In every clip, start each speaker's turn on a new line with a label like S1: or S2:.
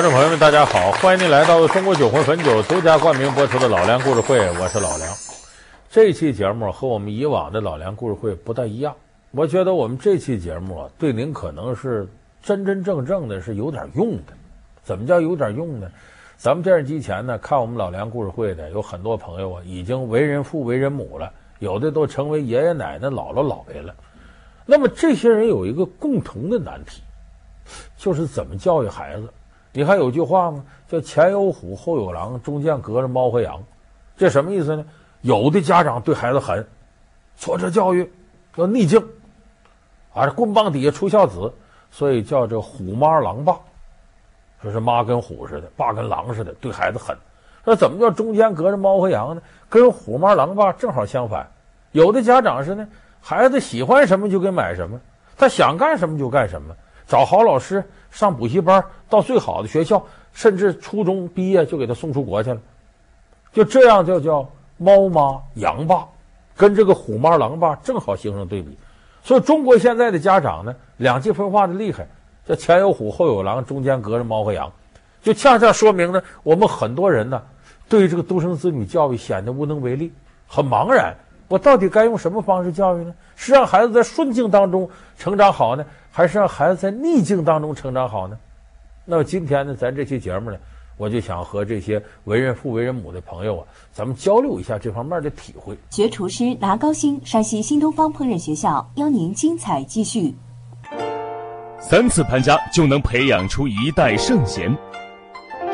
S1: 观众朋友们，大家好！欢迎您来到中国酒魂汾酒独家冠名播出的《老梁故事会》，我是老梁。这期节目和我们以往的老梁故事会不太一样，我觉得我们这期节目啊，对您可能是真真正正的是有点用的。怎么叫有点用呢？咱们电视机前呢，看我们老梁故事会的有很多朋友啊，已经为人父、为人母了，有的都成为爷爷奶奶、姥姥姥爷了。那么这些人有一个共同的难题，就是怎么教育孩子。你还有句话吗？叫前有虎，后有狼，中间隔着猫和羊。这什么意思呢？有的家长对孩子狠，挫折教育，叫逆境，啊，棍棒底下出孝子，所以叫这虎妈狼爸，说是妈跟虎似的，爸跟狼似的，对孩子狠。那怎么叫中间隔着猫和羊呢？跟虎妈狼爸正好相反。有的家长是呢，孩子喜欢什么就给买什么，他想干什么就干什么。找好老师，上补习班，到最好的学校，甚至初中毕业就给他送出国去了，就这样就叫猫妈羊爸，跟这个虎妈狼爸正好形成对比。所以中国现在的家长呢，两极分化的厉害，这前有虎后有狼，中间隔着猫和羊，就恰恰说明呢，我们很多人呢，对这个独生子女教育显得无能为力，很茫然。我到底该用什么方式教育呢？是让孩子在顺境当中成长好呢，还是让孩子在逆境当中成长好呢？那么今天呢，咱这期节目呢，我就想和这些为人父、为人母的朋友啊，咱们交流一下这方面的体会。
S2: 学厨师拿高薪，山西新东方烹饪学校邀您精彩继续。
S3: 三次潘家就能培养出一代圣贤，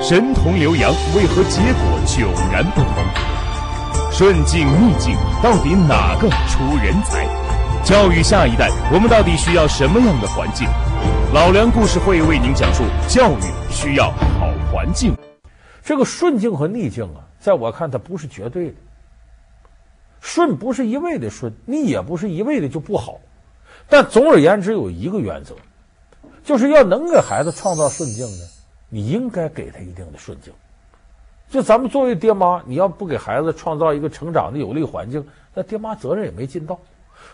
S3: 神童刘洋为何结果迥然不同？顺境逆境，到底哪个出人才？教育下一代，我们到底需要什么样的环境？老梁故事会为您讲述教育需要好环境。
S1: 这个顺境和逆境啊，在我看它不是绝对的。顺不是一味的顺，逆也不是一味的就不好。但总而言之，有一个原则，就是要能给孩子创造顺境呢，你应该给他一定的顺境。就咱们作为爹妈，你要不给孩子创造一个成长的有利环境，那爹妈责任也没尽到。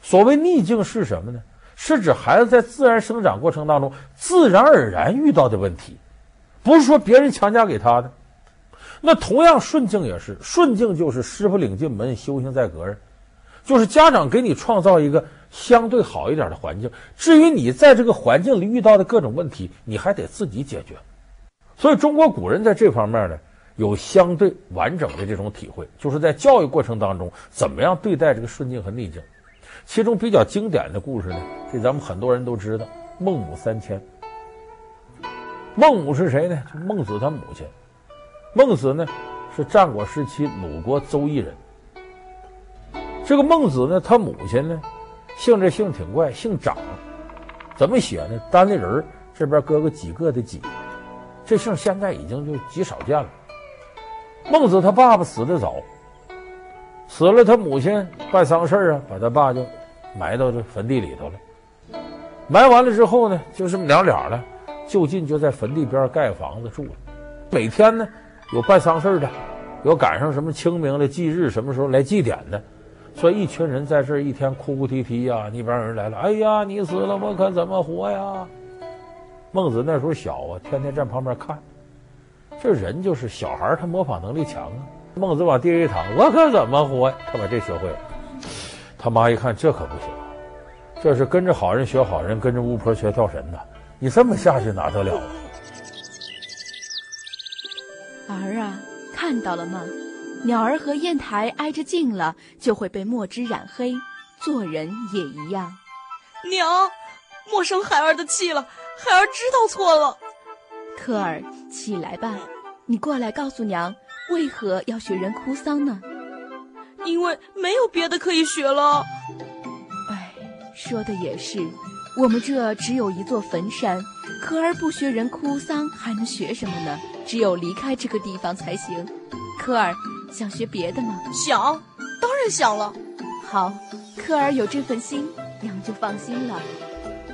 S1: 所谓逆境是什么呢？是指孩子在自然生长过程当中自然而然遇到的问题，不是说别人强加给他的。那同样顺境也是，顺境就是师傅领进门，修行在个人，就是家长给你创造一个相对好一点的环境。至于你在这个环境里遇到的各种问题，你还得自己解决。所以中国古人在这方面呢，有相对完整的这种体会，就是在教育过程当中怎么样对待这个顺境和逆境。其中比较经典的故事呢，这咱们很多人都知道，孟母三迁。孟母是谁呢？就孟子他母亲。孟子呢是战国时期鲁国邹邑人。这个孟子呢，他母亲呢姓这姓挺怪，姓长，怎么写呢？单立人这边搁个几个的几，这姓现在已经就极少见了。孟子他爸爸死的早，死了，他母亲办丧事啊，把他爸就埋到这坟地里头了。埋完了之后呢，就这么两两了，就近就在坟地边盖房子住了。每天呢，有办丧事的，有赶上什么清明的祭日，什么时候来祭典的，所以一群人在这一天哭哭啼啼呀。那帮人来了，哎呀，你死了，我可怎么活呀？孟子那时候小啊，天天站旁边看。这人就是小孩，他模仿能力强啊。孟子往地上一躺，我可怎么活呀？他把这学会了。他妈一看，这可不行，这是跟着好人学好人，跟着巫婆学跳神呐！你这么下去哪得了
S4: 啊？儿啊，看到了吗？鸟儿和砚台挨着近了，就会被墨汁染黑。做人也一样。
S5: 娘，莫生孩儿的气了，孩儿知道错了。
S4: 科儿，起来吧，你过来告诉娘，为何要学人哭丧呢？
S5: 因为没有别的可以学了。
S4: 哎，说的也是，我们这只有一座坟山，科儿不学人哭丧，还能学什么呢？只有离开这个地方才行。科儿，想学别的吗？
S5: 想，当然想了。
S4: 好，科儿有这份心，娘就放心了。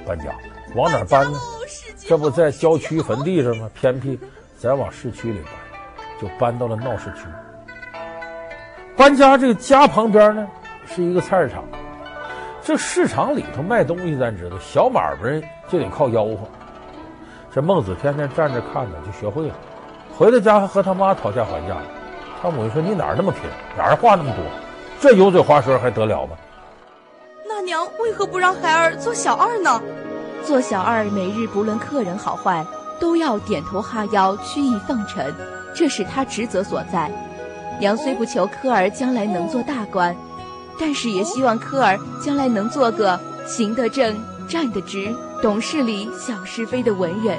S1: 搬家，往哪搬呢？这不在郊区坟地上吗？偏僻，咱往市区里搬，就搬到了闹市区。搬家这个家旁边呢，是一个菜市场。这市场里头卖东西，咱知道小买卖就得靠吆喝。这孟子天天站着看着，就学会了。回到家还和他妈讨价还价。他母亲说：“你哪儿那么贫？哪儿话那么多？这油嘴滑舌还得了吗？”
S5: 那娘为何不让孩儿做小二呢？
S4: 做小二，每日不论客人好坏，都要点头哈腰，曲意奉承，这是他职责所在。娘虽不求科儿将来能做大官，但是也希望科儿将来能做个行得正、站得直、懂事理、晓是非的文人，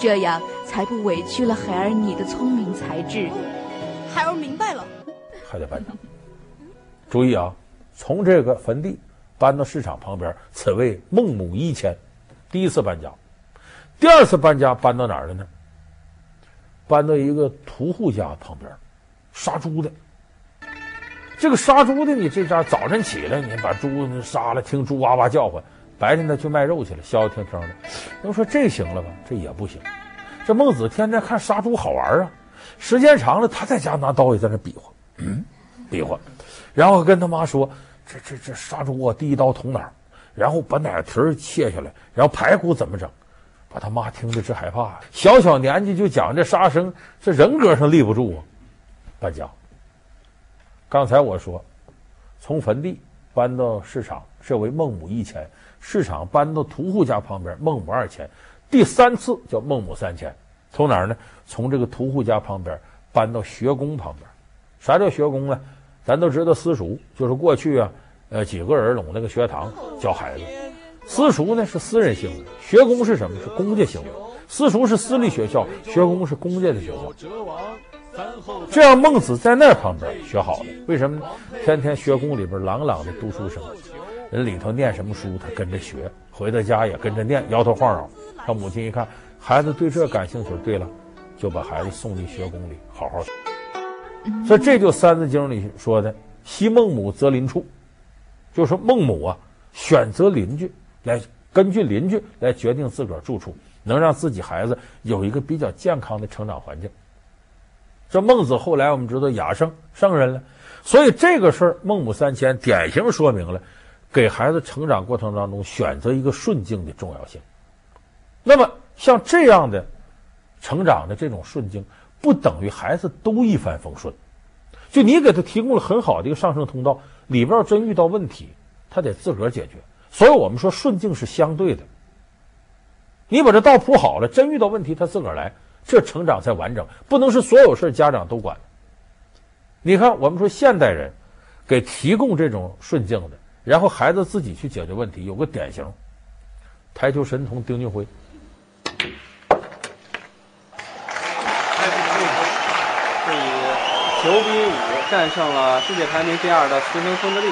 S4: 这样才不委屈了孩儿你的聪明才智。
S5: 孩儿明白了，
S1: 还得搬家。注意啊，从这个坟地搬到市场旁边，此为孟母一迁。第一次搬家，第二次搬家搬到哪儿了呢？搬到一个屠户家旁边，杀猪的。这个杀猪的，你这家早晨起来，你把猪杀了，听猪哇哇叫唤；白天他去卖肉去了，消消停停的。要说这行了吧？这也不行。这孟子天天看杀猪好玩啊，时间长了，他在家拿刀也在那比划，嗯，比划，然后跟他妈说：“这这这杀猪啊，第一刀捅哪儿？”然后把奶蹄切下来，然后排骨怎么整？把他妈听着直害怕。小小年纪就讲这杀生，这人格上立不住啊！搬家。刚才我说，从坟地搬到市场，这为孟母一迁；市场搬到屠户家旁边，孟母二迁。第三次叫孟母三迁，从哪儿呢？从这个屠户家旁边搬到学宫旁边。啥叫学宫呢？咱都知道私塾，就是过去啊。呃，几个人拢那个学堂教孩子，私塾呢是私人性的，学宫是什么？是公家性的。私塾是私立学校，学宫是公家的学校。这样孟子在那旁边学好了，为什么？天天学宫里边朗朗的读书声，人里头念什么书，他跟着学，回到家也跟着念，摇头晃脑。他母亲一看孩子对这感兴趣，对了，就把孩子送进学宫里好好学。所以这就《三字经》里说的“昔孟母择邻处”。就是孟母啊，选择邻居来，根据邻居来决定自个儿住处，能让自己孩子有一个比较健康的成长环境。这孟子后来我们知道雅圣圣人了，所以这个事儿孟母三迁典型说明了给孩子成长过程当中选择一个顺境的重要性。那么像这样的成长的这种顺境，不等于孩子都一帆风顺，就你给他提供了很好的一个上升通道。里边要真遇到问题，他得自个儿解决。所以我们说顺境是相对的。你把这道铺好了，真遇到问题，他自个儿来，这成长才完整。不能是所有事家长都管。你看，我们说现代人给提供这种顺境的，然后孩子自己去解决问题，有个典型，台球神童丁俊晖。
S6: 九比五战胜了世界排名第二的斯芬亨德利，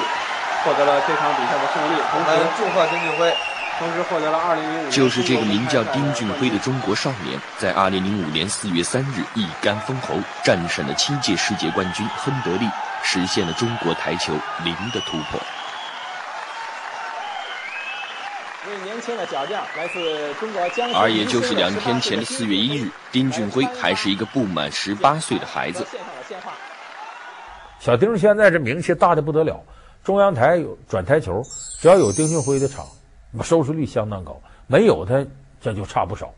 S6: 获得了这场比赛的胜利。同时，祝贺丁俊晖，同时获得了二零零五。
S7: 就是这个名叫丁俊晖的中国少年，在二零零五年四月三日一杆封喉，战胜了七届世界冠军亨德利，实现了中国台球零的突破。
S6: 年轻的小将来自中国江苏。
S7: 而也就是两天前的四月一日，丁俊晖还是一个不满十八岁的孩子。
S1: 小丁现在这名气大的不得了，中央台有转台球，只要有丁俊晖的场，收视率相当高；没有他，这就差不少。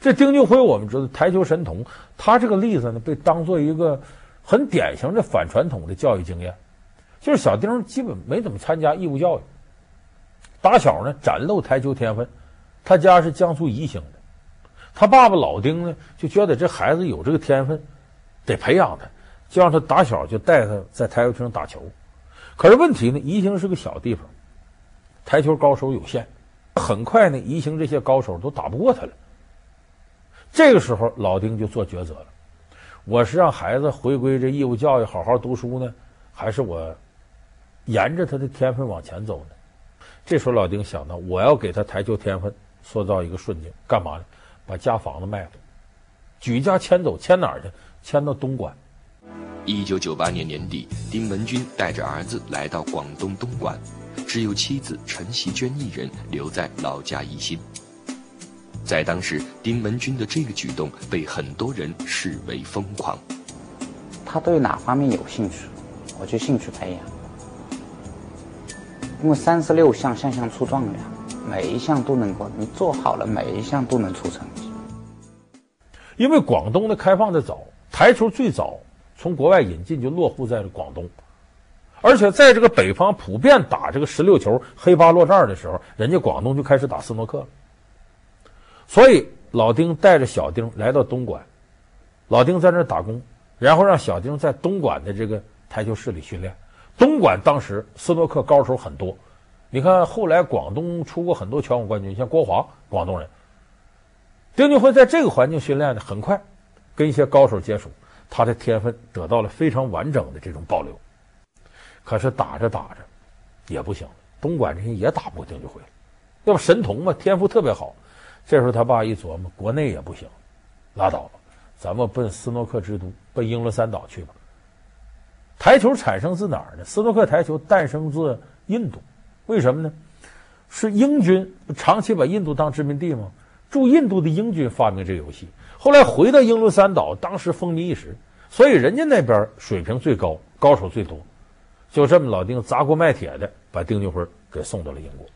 S1: 这丁俊晖我们知道台球神童，他这个例子呢，被当做一个很典型的反传统的教育经验，就是小丁基本没怎么参加义务教育。打小呢，展露台球天分。他家是江苏宜兴的，他爸爸老丁呢，就觉得这孩子有这个天分，得培养他，就让他打小就带他在台球厅打球。可是问题呢，宜兴是个小地方，台球高手有限，很快呢，宜兴这些高手都打不过他了。这个时候，老丁就做抉择了：我是让孩子回归这义务教育，好好读书呢，还是我沿着他的天分往前走呢？这时候，老丁想到，我要给他台球天分塑造一个顺境，干嘛呢？把家房子卖了，举家迁走，迁哪儿去？迁到东莞。
S7: 一九九八年年底，丁文君带着儿子来到广东东莞，只有妻子陈锡娟一人留在老家宜兴。在当时，丁文君的这个举动被很多人视为疯狂。
S8: 他对哪方面有兴趣，我就兴趣培养。因为三十六项，项项出状元，每一项都能够，你做好了，每一项都能出成绩。
S1: 因为广东的开放的早，台球最早从国外引进就落户在了广东，而且在这个北方普遍打这个十六球黑八落战的时候，人家广东就开始打斯诺克了。所以老丁带着小丁来到东莞，老丁在那儿打工，然后让小丁在东莞的这个台球室里训练。东莞当时斯诺克高手很多，你看后来广东出过很多全国冠军，像郭华，广东人。丁俊晖在这个环境训练呢，很快跟一些高手接触，他的天分得到了非常完整的这种保留。可是打着打着也不行，东莞人也打不过丁俊晖，要不神童嘛，天赋特别好。这时候他爸一琢磨，国内也不行，拉倒吧，咱们奔斯诺克之都，奔英伦三岛去吧。台球产生自哪儿呢？斯诺克台球诞生自印度，为什么呢？是英军长期把印度当殖民地吗？驻印度的英军发明这个游戏，后来回到英伦三岛，当时风靡一时，所以人家那边水平最高，高手最多。就这么，老丁砸锅卖铁的把丁俊晖给送到了英
S9: 国。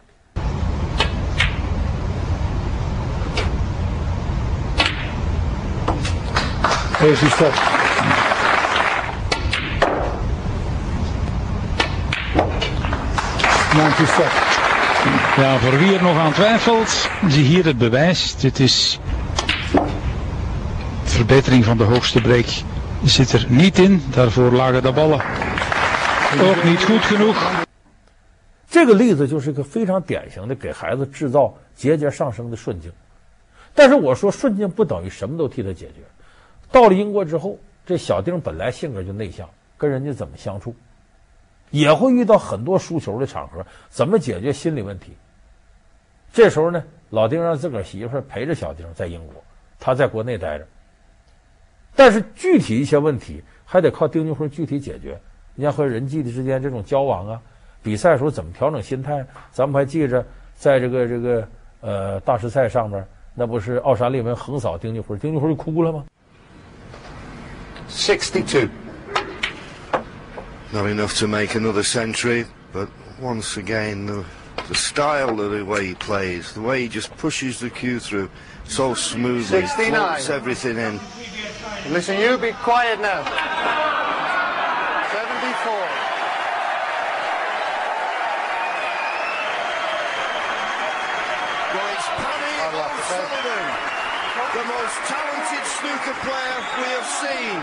S9: voor wie er nog aan twijfelt, zie hier het bewijs. Dit is verbetering van de hoogste break. Zit er niet in, daarvoor lagen de ballen ook niet goed genoeg.
S1: 这个例子就是一个非常典型的给孩子制造节节上升的顺境。但是我说顺境不等于什么都替他解决。到了英国之后，这小丁本来性格就内向，跟人家怎么相处？也会遇到很多输球的场合，怎么解决心理问题？这时候呢，老丁让自个儿媳妇陪着小丁在英国，他在国内待着。但是具体一些问题还得靠丁俊晖具体解决。你像和人际的之间这种交往啊，比赛时候怎么调整心态？咱们还记着，在这个这个呃大师赛上面，那不是奥沙利文横扫丁俊晖，丁俊晖就哭了吗
S10: ？Sixty-two. Not enough to make another century, but once again, the, the style of the way he plays, the way he just pushes the cue through so smoothly, 69. floats everything in.
S11: Listen, you be quiet now.
S10: 74. Well, it's Paddy O'Sullivan, the most talented snooker player we have seen.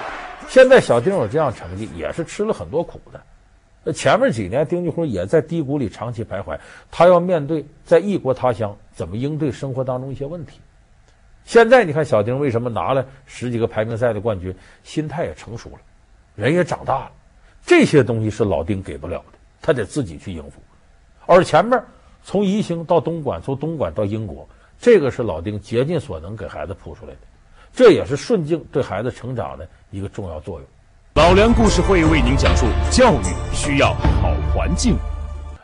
S1: 现在小丁有这样成绩，也是吃了很多苦的。那前面几年，丁俊晖也在低谷里长期徘徊，他要面对在异国他乡怎么应对生活当中一些问题。现在你看小丁为什么拿了十几个排名赛的冠军，心态也成熟了，人也长大了。这些东西是老丁给不了的，他得自己去应付。而前面从宜兴到东莞，从东莞到英国，这个是老丁竭尽所能给孩子铺出来的。这也是顺境对孩子成长的一个重要作用。
S3: 老梁故事会为您讲述教育需要好环境。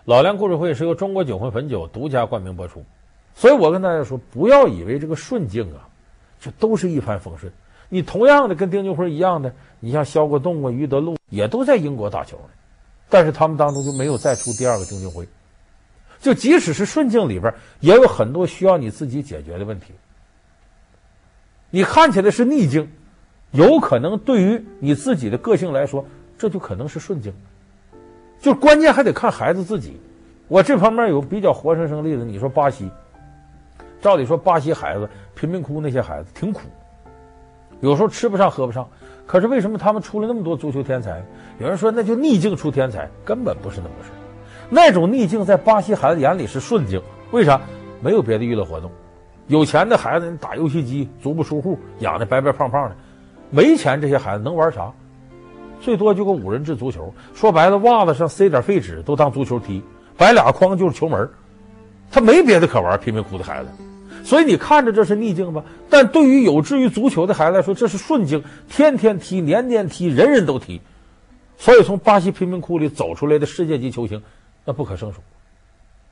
S1: 老梁故事会是由中国酒魂汾酒独家冠名播出，所以我跟大家说，不要以为这个顺境啊，就都是一帆风顺。你同样的跟丁俊晖一样的，你像肖国栋啊、于德禄也都在英国打球呢，但是他们当中就没有再出第二个丁俊晖。就即使是顺境里边，也有很多需要你自己解决的问题。你看起来是逆境，有可能对于你自己的个性来说，这就可能是顺境。就关键还得看孩子自己。我这方面有比较活生生例子。你说巴西，照理说巴西孩子贫民窟那些孩子挺苦，有时候吃不上喝不上。可是为什么他们出了那么多足球天才？有人说那就逆境出天才，根本不是那么回事。那种逆境在巴西孩子眼里是顺境，为啥？没有别的娱乐活动。有钱的孩子，打游戏机，足不出户，养的白白胖胖的；没钱这些孩子能玩啥？最多就个五人制足球。说白了，袜子上塞点废纸都当足球踢，摆俩框就是球门。他没别的可玩，贫民窟的孩子。所以你看着这是逆境吧？但对于有志于足球的孩子来说，这是顺境，天天踢，年年踢，人人都踢。所以从巴西贫民窟里走出来的世界级球星，那不可胜数。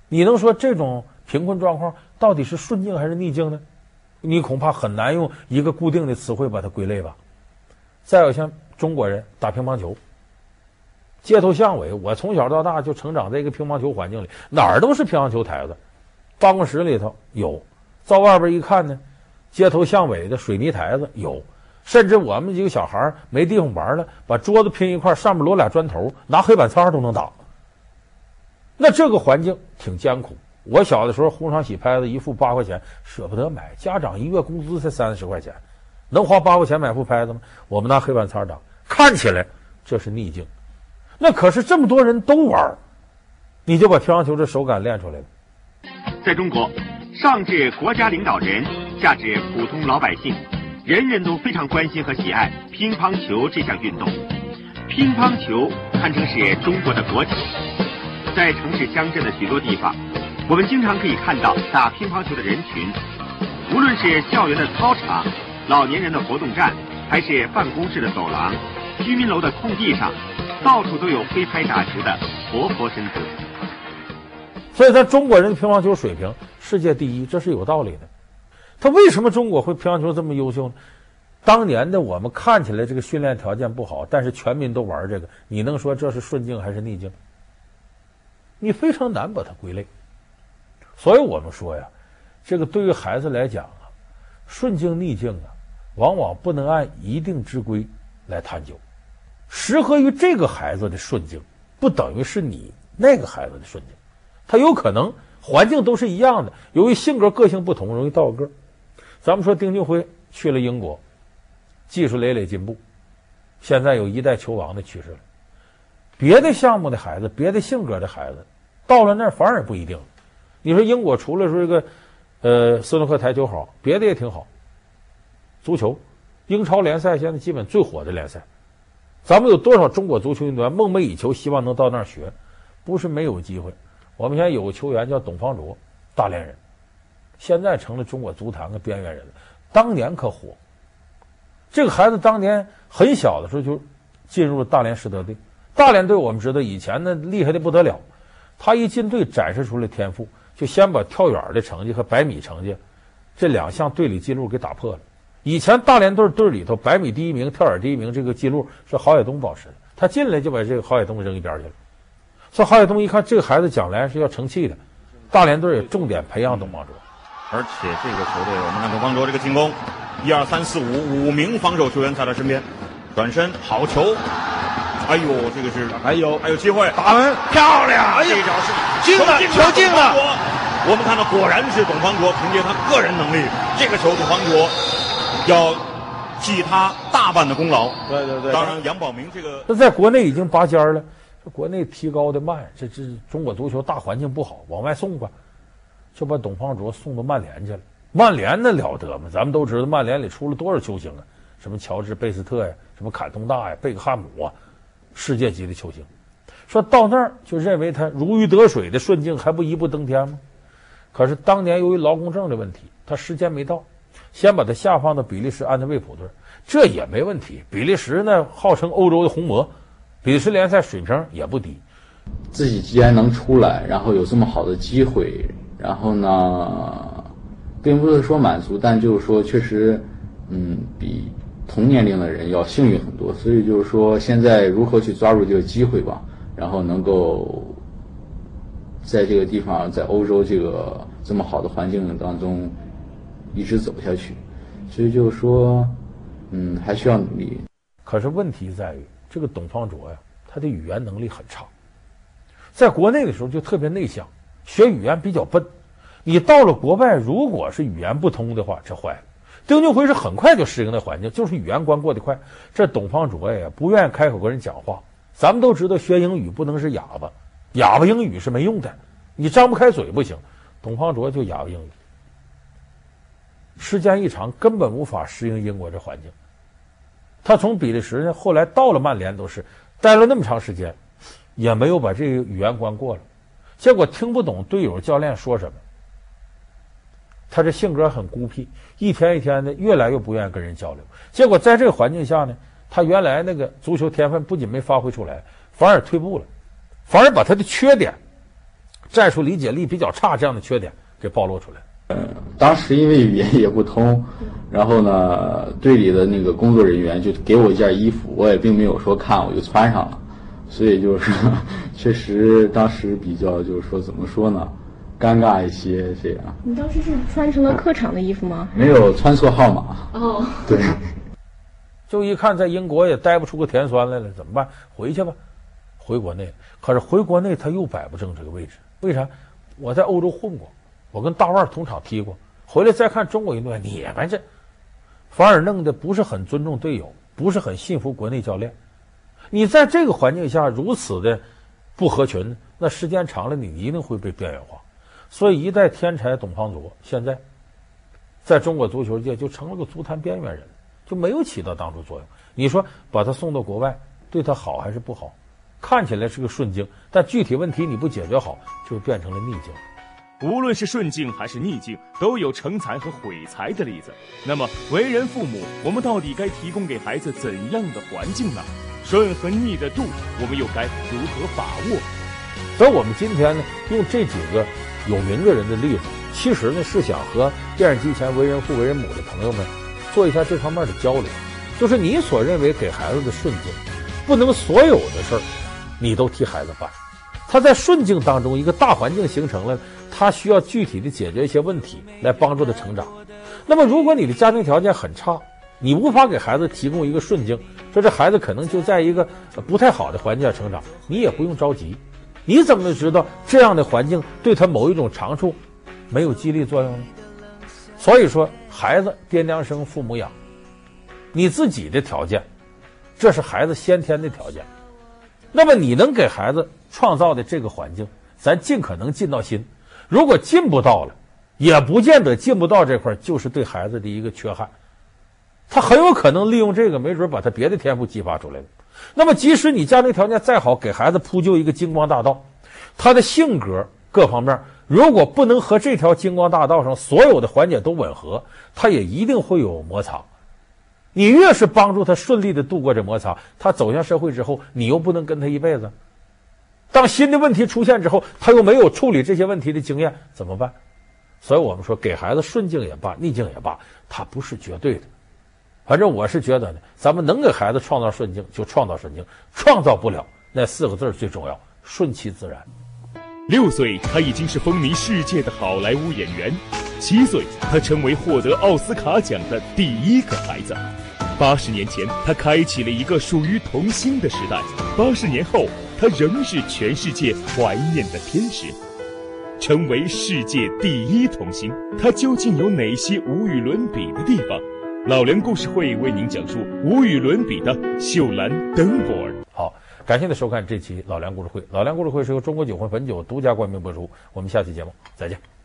S1: 你能说这种贫困状况到底是顺境还是逆境呢？你恐怕很难用一个固定的词汇把它归类吧。再有像中国人打乒乓球，街头巷尾，我从小到大就成长在一个乒乓球环境里，哪儿都是乒乓球台子，办公室里头有，到外边一看呢，街头巷尾的水泥台子有，甚至我们几个小孩没地方玩了，把桌子拼一块，上面摞俩砖头，拿黑板擦都能打。那这个环境挺艰苦。我小的时候，红双喜拍子一副八块钱，舍不得买，家长一月工资才三十块钱，能花八块钱买副拍子吗？我们拿黑板擦打，看起来这是逆境。那可是这么多人都玩，你就把乒乓球这手感练出来了。
S12: 在中国，上至国家领导人，下至普通老百姓，人人都非常关心和喜爱乒乓球这项运动。乒乓球堪称是中国的国球，在城市乡镇的许多地方，我们经常可以看到打乒乓球的人群。无论是校园的操场、老年人的活动站，还是办公室的走廊、居民楼的空地上。到处都有挥拍打球的活泼身姿，
S1: 所以说中国人的乒乓球水平世界第一，这是有道理的。他为什么中国会乒乓球这么优秀呢？当年的我们看起来这个训练条件不好，但是全民都玩这个，你能说这是顺境还是逆境？你非常难把它归类。所以我们说呀，这个对于孩子来讲啊，顺境逆境啊，往往不能按一定之规来探究。适合于这个孩子的顺境，不等于是你那个孩子的顺境，他有可能环境都是一样的，由于性格个性不同，容易倒个。咱们说丁俊晖去了英国，技术累累进步，现在有一代球王的趋势了。别的项目的孩子，别的性格的孩子，到了那儿反而不一定。你说英国除了说这个，呃，斯诺克台球好，别的也挺好。足球，英超联赛现在基本最火的联赛。咱们有多少中国足球运动员梦寐以求，希望能到那儿学，不是没有机会。我们现在有个球员叫董方卓，大连人，现在成了中国足坛的边缘人了。当年可火，这个孩子当年很小的时候就进入大连实德队。大连队我们知道以前呢厉害的不得了，他一进队展示出来天赋，就先把跳远的成绩和百米成绩这两项队里记录给打破了。以前大连队队里头百米第一名、跳远第一名这个记录是郝海东保持的，他进来就把这个郝海东扔一边去了。所以郝海东一看这个孩子将来是要成器的，大连队也重点培养董方卓。
S13: 而且这个球队，我们看董方卓这个进攻，一二三四五五名防守球员在他身边，转身好球，哎呦，这个是还有还有机会打门漂亮，哎、这一脚是进了球进了。我们看到果然是董方卓凭借他个人能力，这个球董方卓。要记他大半的功劳。对对对。当然，杨宝明这个
S1: 那在国内已经拔尖了，这国内提高的慢，这这中国足球大环境不好，往外送吧，就把董方卓送到曼联去了。曼联那了得吗？咱们都知道曼联里出了多少球星啊，什么乔治贝斯特呀，什么坎通纳呀，贝克汉姆啊，世界级的球星。说到那儿就认为他如鱼得水的顺境还不一步登天吗？可是当年由于劳工证的问题，他时间没到。先把他下放到比利时安特卫普队，这也没问题。比利时呢，号称欧洲的红魔，比利时联赛水平也不低。
S14: 自己既然能出来，然后有这么好的机会，然后呢，并不是说满足，但就是说确实，嗯，比同年龄的人要幸运很多。所以就是说，现在如何去抓住这个机会吧，然后能够在这个地方，在欧洲这个这么好的环境当中。一直走下去，所以就是说，嗯，还需要努力。
S1: 可是问题在于，这个董方卓呀，他的语言能力很差，在国内的时候就特别内向，学语言比较笨。你到了国外，如果是语言不通的话，这坏了。丁俊晖是很快就适应的环境，就是语言关过得快。这董方卓呀，不愿意开口跟人讲话。咱们都知道，学英语不能是哑巴，哑巴英语是没用的，你张不开嘴不行。董方卓就哑巴英语。时间一长，根本无法适应英国这环境。他从比利时呢，后来到了曼联，都是待了那么长时间，也没有把这个语言关过了。结果听不懂队友、教练说什么。他这性格很孤僻，一天一天的越来越不愿意跟人交流。结果在这个环境下呢，他原来那个足球天分不仅没发挥出来，反而退步了，反而把他的缺点、战术理解力比较差这样的缺点给暴露出
S14: 来。当时因为语言也不通，然后呢，队里的那个工作人员就给我一件衣服，我也并没有说看，我就穿上了。所以就是，确实当时比较就是说怎么说呢，尴尬一些这样。
S15: 你当时是穿成了客场的衣服吗？
S14: 没有穿错号码。
S15: 哦，
S14: 对。
S1: 就一看在英国也待不出个甜酸来了，怎么办？回去吧，回国内。可是回国内他又摆不正这个位置，为啥？我在欧洲混过，我跟大腕同场踢过，回来再看中国运动员，你们这反而弄得不是很尊重队友，不是很信服国内教练。你在这个环境下如此的不合群，那时间长了你一定会被边缘化。所以一代天才董方卓现在在中国足球界就成了个足坛边缘人。就没有起到当初作用。你说把他送到国外，对他好还是不好？看起来是个顺境，但具体问题你不解决好，就变成了逆境。
S3: 无论是顺境还是逆境，都有成才和毁才的例子。那么，为人父母，我们到底该提供给孩子怎样的环境呢？顺和逆的度，我们又该如何把握？
S1: 所以，我们今天呢，用这几个有名的人的例子，其实呢，是想和电视机前为人父、为人母的朋友们。做一下这方面的交流，就是你所认为给孩子的顺境，不能所有的事儿你都替孩子办。他在顺境当中，一个大环境形成了，他需要具体的解决一些问题来帮助他成长。那么，如果你的家庭条件很差，你无法给孩子提供一个顺境，说这孩子可能就在一个不太好的环境下成长，你也不用着急。你怎么知道这样的环境对他某一种长处没有激励作用呢？所以说。孩子爹娘生，父母养，你自己的条件，这是孩子先天的条件。那么你能给孩子创造的这个环境，咱尽可能尽到心。如果尽不到了，也不见得尽不到这块就是对孩子的一个缺憾。他很有可能利用这个，没准把他别的天赋激发出来了。那么即使你家庭条件再好，给孩子铺就一个金光大道，他的性格各方面。如果不能和这条金光大道上所有的环节都吻合，他也一定会有摩擦。你越是帮助他顺利的度过这摩擦，他走向社会之后，你又不能跟他一辈子。当新的问题出现之后，他又没有处理这些问题的经验，怎么办？所以我们说，给孩子顺境也罢，逆境也罢，他不是绝对的。反正我是觉得呢，咱们能给孩子创造顺境就创造顺境，创造不了那四个字最重要，顺其自然。
S3: 六岁，他已经是风靡世界的好莱坞演员；七岁，他成为获得奥斯卡奖的第一个孩子；八十年前，他开启了一个属于童星的时代；八十年后，他仍是全世界怀念的天使。成为世界第一童星，他究竟有哪些无与伦比的地方？老梁故事会为您讲述无与伦比的秀兰·登博尔。
S1: 好。感谢您收看这期老梁故事会。老梁故事会是由中国酒魂汾酒独家冠名播出。我们下期节目再见。